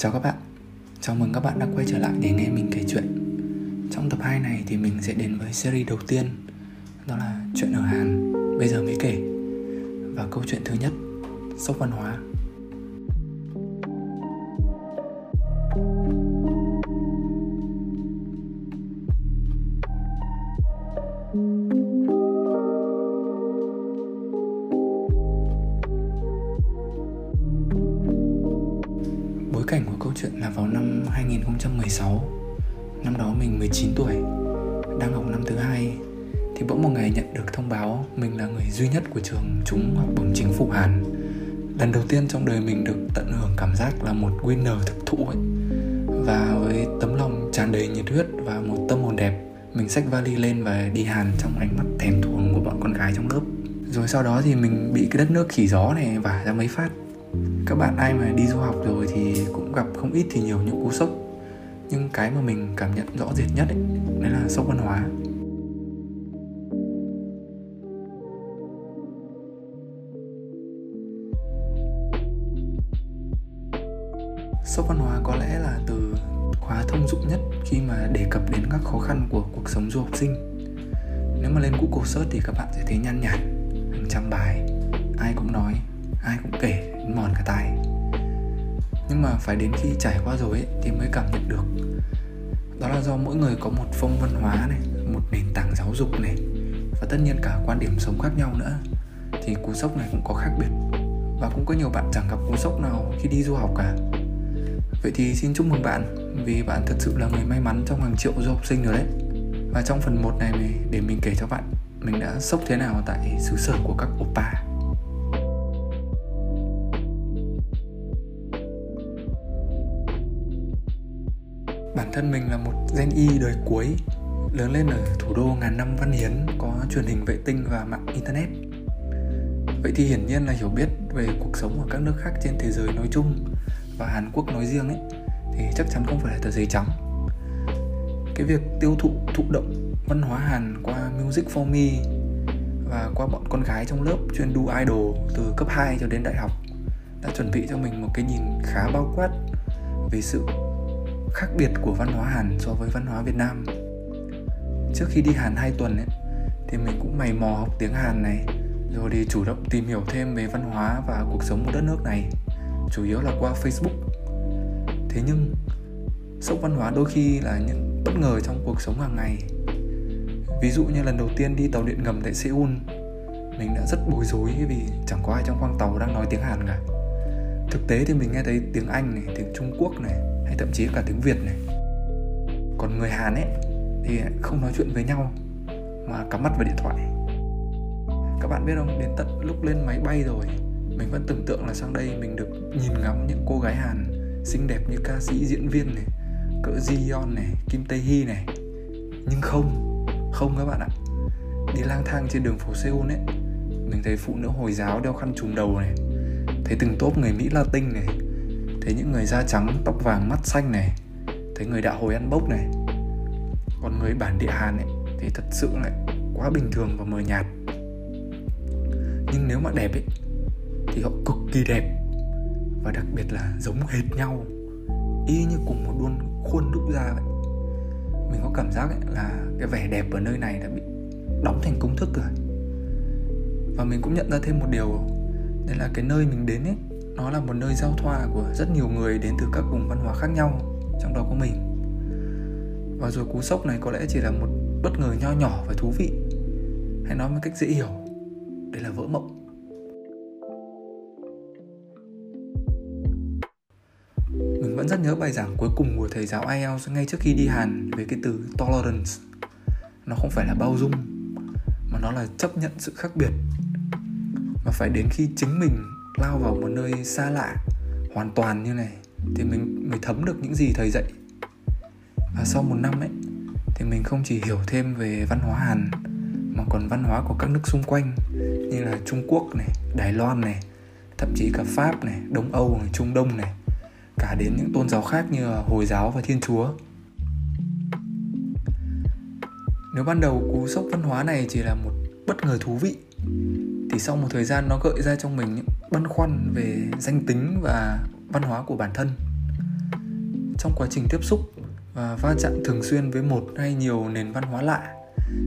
Chào các bạn, chào mừng các bạn đã quay trở lại để nghe mình kể chuyện. Trong tập 2 này thì mình sẽ đến với series đầu tiên Đó là chuyện ở Hàn, bây giờ mới kể. Và câu chuyện thứ nhất, sốc văn hóa. Cảnh của câu chuyện là vào năm 2016 Năm đó mình 19 tuổi, Đang học năm thứ hai, Thì bỗng một ngày nhận được thông báo Mình là người duy nhất của trường trúng học bổng chính phủ Hàn. Lần đầu tiên trong đời mình được tận hưởng cảm giác là một winner thực thụ ấy. Và với tấm lòng tràn đầy nhiệt huyết và một tâm hồn đẹp, Mình xách vali lên và đi Hàn trong ánh mắt thèm thuồng của bọn con gái trong lớp. Rồi sau đó thì mình bị cái đất nước khỉ gió này vả ra mấy phát các bạn ai mà đi du học rồi thì cũng gặp không ít thì nhiều những cú sốc. Nhưng cái mà mình cảm nhận rõ rệt nhất ấy, đấy là sốc văn hóa. Sốc văn hóa có lẽ là từ khóa thông dụng nhất khi mà đề cập đến các khó khăn của cuộc sống du học sinh. Nếu mà lên Google search thì các bạn sẽ thấy nhăn nhản hàng trăm bài ai cũng nói ai cũng kể mòn cả tay. nhưng mà phải đến khi trải qua rồi ấy, thì mới cảm nhận được. Đó là do mỗi người có một phong văn hóa này một nền tảng giáo dục này và tất nhiên cả quan điểm sống khác nhau nữa. Thì cú sốc này cũng có khác biệt và cũng có nhiều bạn chẳng gặp cú sốc nào khi đi du học cả. Vậy thì xin chúc mừng bạn vì bạn thật sự là người may mắn trong hàng triệu du học sinh rồi đấy. Và trong phần 1 này để mình kể cho bạn mình đã sốc thế nào tại xứ sở của các oppa Bản thân mình là một Gen Y đời cuối, Lớn lên ở thủ đô ngàn năm văn hiến, Có truyền hình vệ tinh và mạng Internet. Vậy thì hiển nhiên là hiểu biết về cuộc sống ở các nước khác trên thế giới nói chung Và Hàn Quốc nói riêng ấy, Thì chắc chắn không phải là tờ giấy trắng. Cái việc tiêu thụ thụ động văn hóa Hàn qua Music for Me Và qua bọn con gái trong lớp chuyên đu idol từ cấp 2 cho đến đại học Đã chuẩn bị cho mình một cái nhìn khá bao quát về sự khác biệt của văn hóa Hàn so với văn hóa Việt Nam. Trước khi đi Hàn 2 tuần ấy, thì mình cũng mày mò học tiếng Hàn này rồi đi chủ động tìm hiểu thêm về văn hóa và cuộc sống của đất nước này chủ yếu là qua Facebook. Thế nhưng sốc văn hóa đôi khi là những bất ngờ trong cuộc sống hàng ngày. Ví dụ như lần đầu tiên đi tàu điện ngầm tại Seoul mình đã rất bối rối vì chẳng có ai trong khoang tàu đang nói tiếng Hàn cả. Thực tế thì mình nghe thấy tiếng Anh này tiếng Trung Quốc này hay thậm chí cả tiếng Việt này. Còn người Hàn ấy thì không nói chuyện với nhau, mà cắm mắt vào điện thoại. Các bạn biết không, đến tận lúc lên máy bay rồi, mình vẫn tưởng tượng là sang đây mình được nhìn ngắm những cô gái Hàn xinh đẹp như ca sĩ, diễn viên này, cỡ Jiyeon này, Kim Tae Hee này. Nhưng không không các bạn ạ. Đi lang thang trên đường phố Seoul ấy, mình thấy phụ nữ hồi giáo đeo khăn trùm đầu này, thấy từng tốp người Mỹ Latin này thấy những người da trắng, tóc vàng, mắt xanh này. Thấy người đạo hồi ăn bốc này. Còn người bản địa hàn ấy, thì thật sự lại quá bình thường và mờ nhạt. Nhưng nếu mà đẹp ấy, thì họ cực kỳ đẹp. Và đặc biệt là giống hệt nhau. Y như cùng một đuôn khuôn đúc ra vậy. Mình có cảm giác ấy là cái vẻ đẹp ở nơi này đã bị đóng thành công thức rồi. Và mình cũng nhận ra thêm một điều đây là cái nơi mình đến ấy nó là một nơi giao thoa của rất nhiều người đến từ các vùng văn hóa khác nhau, trong đó có mình. Và rồi cú sốc này có lẽ chỉ là một bất ngờ nho nhỏ và thú vị hay nói một cách dễ hiểu, đây là vỡ mộng. Mình vẫn rất nhớ bài giảng cuối cùng của thầy giáo IELTS ngay trước khi đi Hàn về cái từ tolerance. Nó không phải là bao dung, mà nó là chấp nhận sự khác biệt. Mà phải đến khi chính mình lao vào một nơi xa lạ hoàn toàn như này thì mình mới thấm được những gì thầy dạy và sau một năm ấy thì mình không chỉ hiểu thêm về văn hóa Hàn mà còn văn hóa của các nước xung quanh như là Trung Quốc này, Đài Loan này, thậm chí cả Pháp này, Đông Âu này, Trung Đông này, cả đến những tôn giáo khác như là Hồi giáo và Thiên Chúa. Nếu ban đầu cú sốc văn hóa này chỉ là một bất ngờ thú vị thì sau một thời gian nó gợi ra trong mình những băn khoăn về danh tính và văn hóa của bản thân. Trong quá trình tiếp xúc và va chạm thường xuyên với một hay nhiều nền văn hóa lạ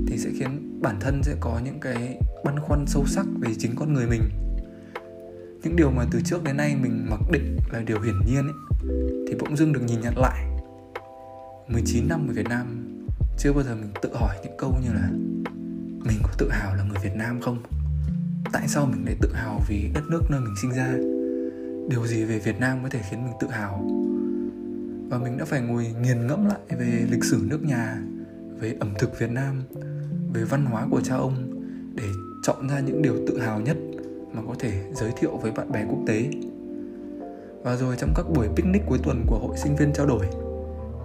thì sẽ khiến bản thân sẽ có những cái băn khoăn sâu sắc về chính con người mình. Những điều mà từ trước đến nay mình mặc định là điều hiển nhiên ấy, thì bỗng dưng được nhìn nhận lại. 19 năm ở Việt Nam chưa bao giờ mình tự hỏi những câu như là mình có tự hào là người Việt Nam không? Tại sao mình lại tự hào vì đất nước nơi mình sinh ra? Điều gì về Việt Nam có thể khiến mình tự hào? Và mình đã phải ngồi nghiền ngẫm lại về lịch sử nước nhà, về ẩm thực Việt Nam, về văn hóa của cha ông để chọn ra những điều tự hào nhất mà có thể giới thiệu với bạn bè quốc tế. Và rồi trong các buổi picnic cuối tuần của hội sinh viên trao đổi,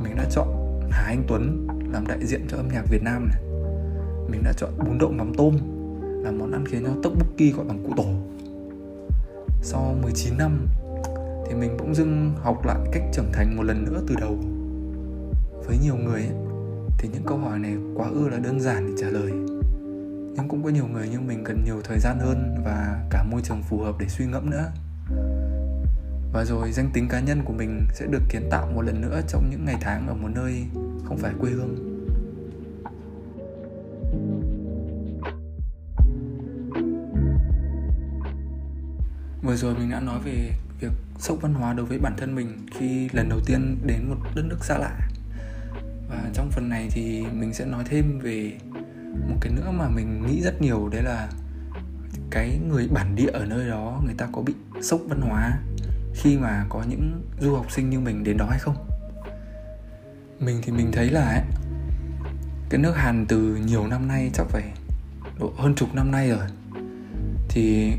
mình đã chọn Hà Anh Tuấn làm đại diện cho âm nhạc Việt Nam này. Mình đã chọn bún đậu mắm tôm là món ăn khiến cho tteokbokki gọi bằng cụ tổ. Sau 19 năm thì mình bỗng dưng học lại cách trưởng thành một lần nữa từ đầu. Với nhiều người ấy, thì những câu hỏi này quá ư là đơn giản để trả lời. Nhưng cũng có nhiều người như mình cần nhiều thời gian hơn và cả môi trường phù hợp để suy ngẫm nữa. Và rồi danh tính cá nhân của mình sẽ được kiến tạo một lần nữa trong những ngày tháng ở một nơi không phải quê hương. Vừa rồi mình đã nói về việc sốc văn hóa đối với bản thân mình khi lần đầu tiên đến một đất nước xa lạ. Và trong phần này thì mình sẽ nói thêm về một cái nữa mà mình nghĩ rất nhiều đấy là cái người bản địa ở nơi đó người ta có bị sốc văn hóa khi mà có những du học sinh như mình đến đó hay không? Mình thì mình thấy là ấy, cái nước Hàn từ nhiều năm nay chắc phải độ hơn chục năm nay rồi thì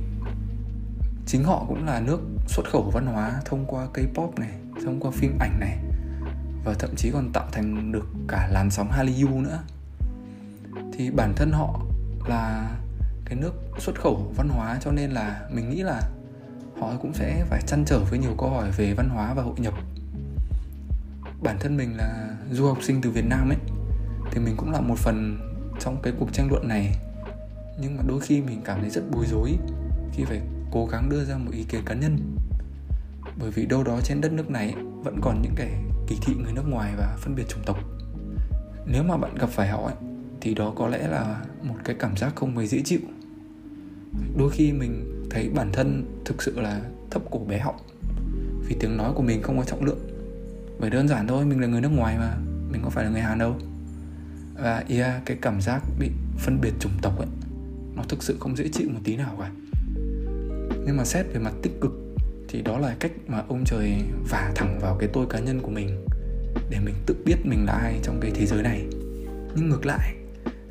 chính họ cũng là nước xuất khẩu văn hóa thông qua K-pop này, thông qua phim ảnh này và thậm chí còn tạo thành được cả làn sóng Hallyu nữa. Thì bản thân họ là cái nước xuất khẩu văn hóa cho nên là mình nghĩ là họ cũng sẽ phải chăn trở với nhiều câu hỏi về văn hóa và hội nhập. Bản thân mình là du học sinh từ Việt Nam ấy thì mình cũng là một phần trong cái cuộc tranh luận này nhưng mà đôi khi mình cảm thấy rất bối rối khi phải cố gắng đưa ra một ý kiến cá nhân. Bởi vì đâu đó trên đất nước này vẫn còn những kẻ kỳ thị người nước ngoài và phân biệt chủng tộc. Nếu mà bạn gặp phải họ ấy, thì đó có lẽ là một cái cảm giác không mấy dễ chịu. Đôi khi mình thấy bản thân thực sự là thấp cổ bé họng vì tiếng nói của mình không có trọng lượng. Bởi đơn giản thôi mình là người nước ngoài mà mình có phải là người hàn đâu. Và yeah cái cảm giác bị phân biệt chủng tộc ấy nó thực sự không dễ chịu một tí nào cả nhưng mà xét về mặt tích cực thì đó là cách mà ông trời vả thẳng vào cái tôi cá nhân của mình để mình tự biết mình là ai trong cái thế giới này. Nhưng ngược lại,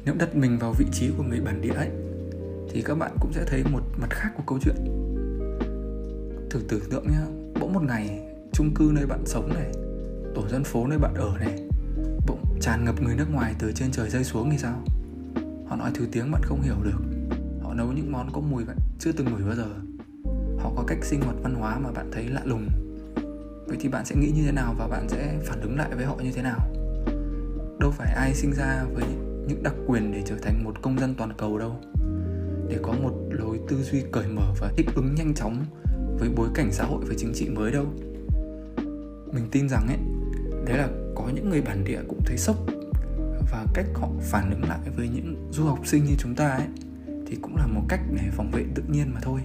nếu đặt mình vào vị trí của người bản địa ấy, thì các bạn cũng sẽ thấy một mặt khác của câu chuyện. Thử tưởng tượng nhá, bỗng một ngày, chung cư nơi bạn sống này, tổ dân phố nơi bạn ở này, bỗng tràn ngập người nước ngoài từ trên trời rơi xuống thì sao? Họ nói thứ tiếng bạn không hiểu được. Họ nấu những món có mùi bạn chưa từng ngửi bao giờ họ có cách sinh hoạt văn hóa mà bạn thấy lạ lùng. Vậy thì bạn sẽ nghĩ như thế nào và bạn sẽ phản ứng lại với họ như thế nào? Đâu phải ai sinh ra với những đặc quyền để trở thành một công dân toàn cầu đâu. Để có một lối tư duy cởi mở và thích ứng nhanh chóng với bối cảnh xã hội và chính trị mới đâu. Mình tin rằng ấy, đấy là có những người bản địa cũng thấy sốc. Và cách họ phản ứng lại với những du học sinh như chúng ta ấy, thì cũng là một cách để phòng vệ tự nhiên mà thôi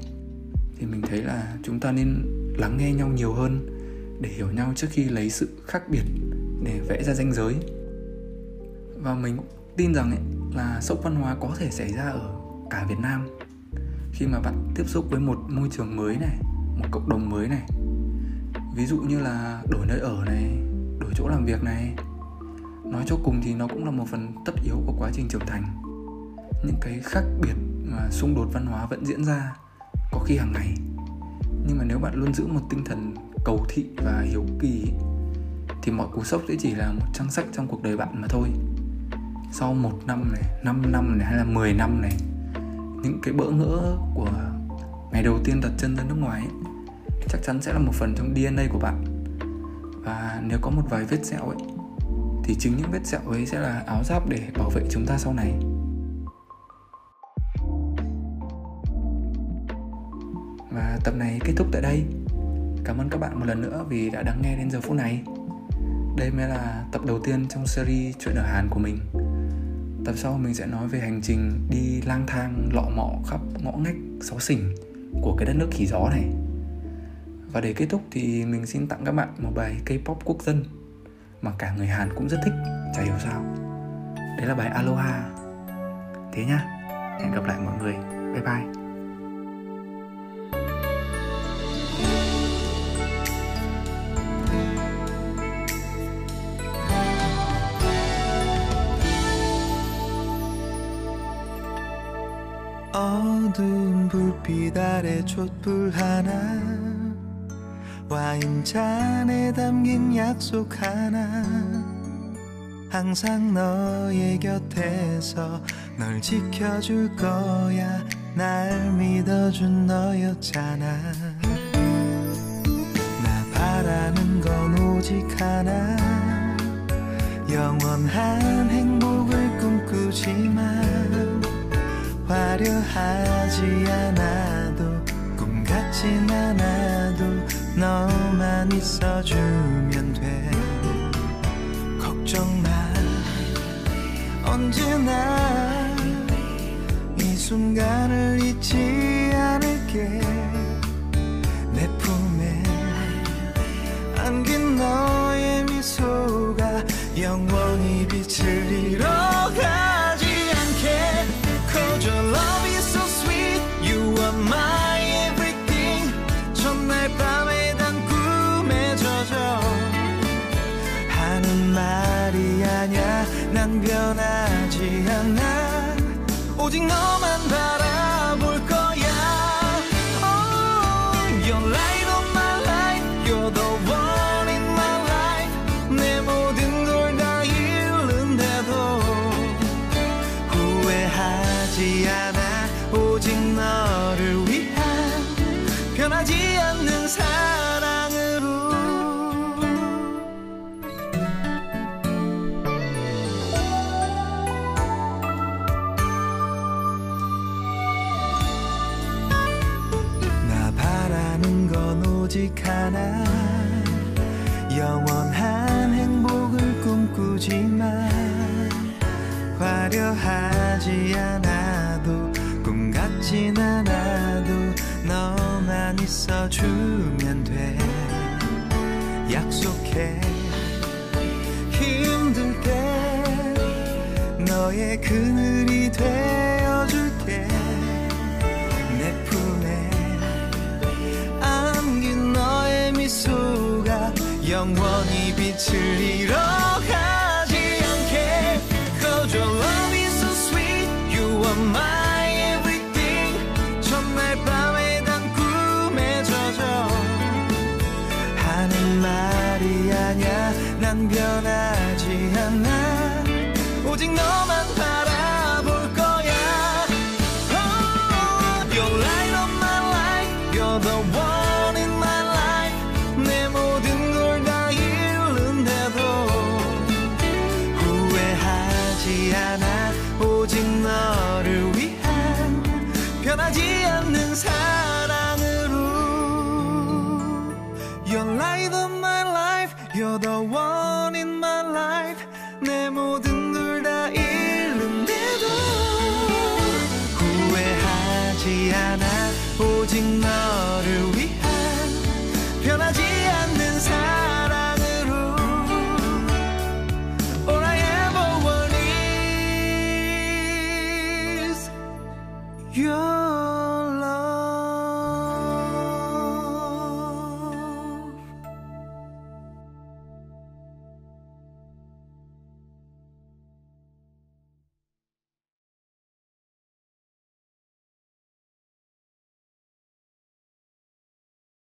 thì mình thấy là chúng ta nên lắng nghe nhau nhiều hơn để hiểu nhau trước khi lấy sự khác biệt để vẽ ra ranh giới. Và mình tin rằng ấy, là sốc văn hóa có thể xảy ra ở cả Việt Nam. Khi mà bạn tiếp xúc với một môi trường mới này một cộng đồng mới này ví dụ như là đổi nơi ở này đổi chỗ làm việc này nói cho cùng thì nó cũng là một phần tất yếu của quá trình trưởng thành. Những cái khác biệt mà xung đột văn hóa vẫn diễn ra có khi hàng ngày. Nhưng mà nếu bạn luôn giữ một tinh thần cầu thị và hiếu kỳ thì mọi cú sốc sẽ chỉ là một trang sách trong cuộc đời bạn mà thôi. Sau một năm này, 5 năm này hay là 10 năm này những cái bỡ ngỡ của ngày đầu tiên đặt chân ra nước ngoài ấy, chắc chắn sẽ là một phần trong DNA của bạn. Và nếu có một vài vết sẹo ấy thì chính những vết sẹo ấy sẽ là áo giáp để bảo vệ chúng ta sau này. Và tập này kết thúc tại đây. Cảm ơn các bạn một lần nữa vì đã lắng nghe đến giờ phút này. Đây mới là tập đầu tiên trong series chuyện ở Hàn của mình. Tập sau mình sẽ nói về hành trình đi lang thang lọ mọ khắp ngõ ngách xó xỉnh của cái đất nước khỉ gió này. Và để kết thúc thì mình xin tặng các bạn một bài K-pop quốc dân mà cả người Hàn cũng rất thích, chả hiểu sao. Đấy là bài Aloha. Thế nhá, hẹn gặp lại mọi người, bye bye. 어두운 불빛 아래 촛불 하나 와인잔에 담긴 약속 하나. 항상 너의 곁에서 널 지켜줄 거야. 날 믿어준 너였잖아. 나 바라는 건 오직 하나. 영원한 행복을 꿈꾸지만 화려하지 않아도 꿈 같진 않아도 너만 있어주면 돼. 걱정 마. 언제나 이 순간을 잊지 않을게. 내 품에 안긴 너의 미소가 영원 난 변하지 않아. 오직 너만 바라볼 거야. Oh, You're light of my life. You're the one in my life. 내 모든 걸 다 잃는데도 후회하지 않아. 오직 너를 위한 변하지 않는 삶. 오 않아도 너만 있어주면 돼. 약속해. 힘들 때 너의 그늘이 되어줄게. 영원히 빛을 잃어가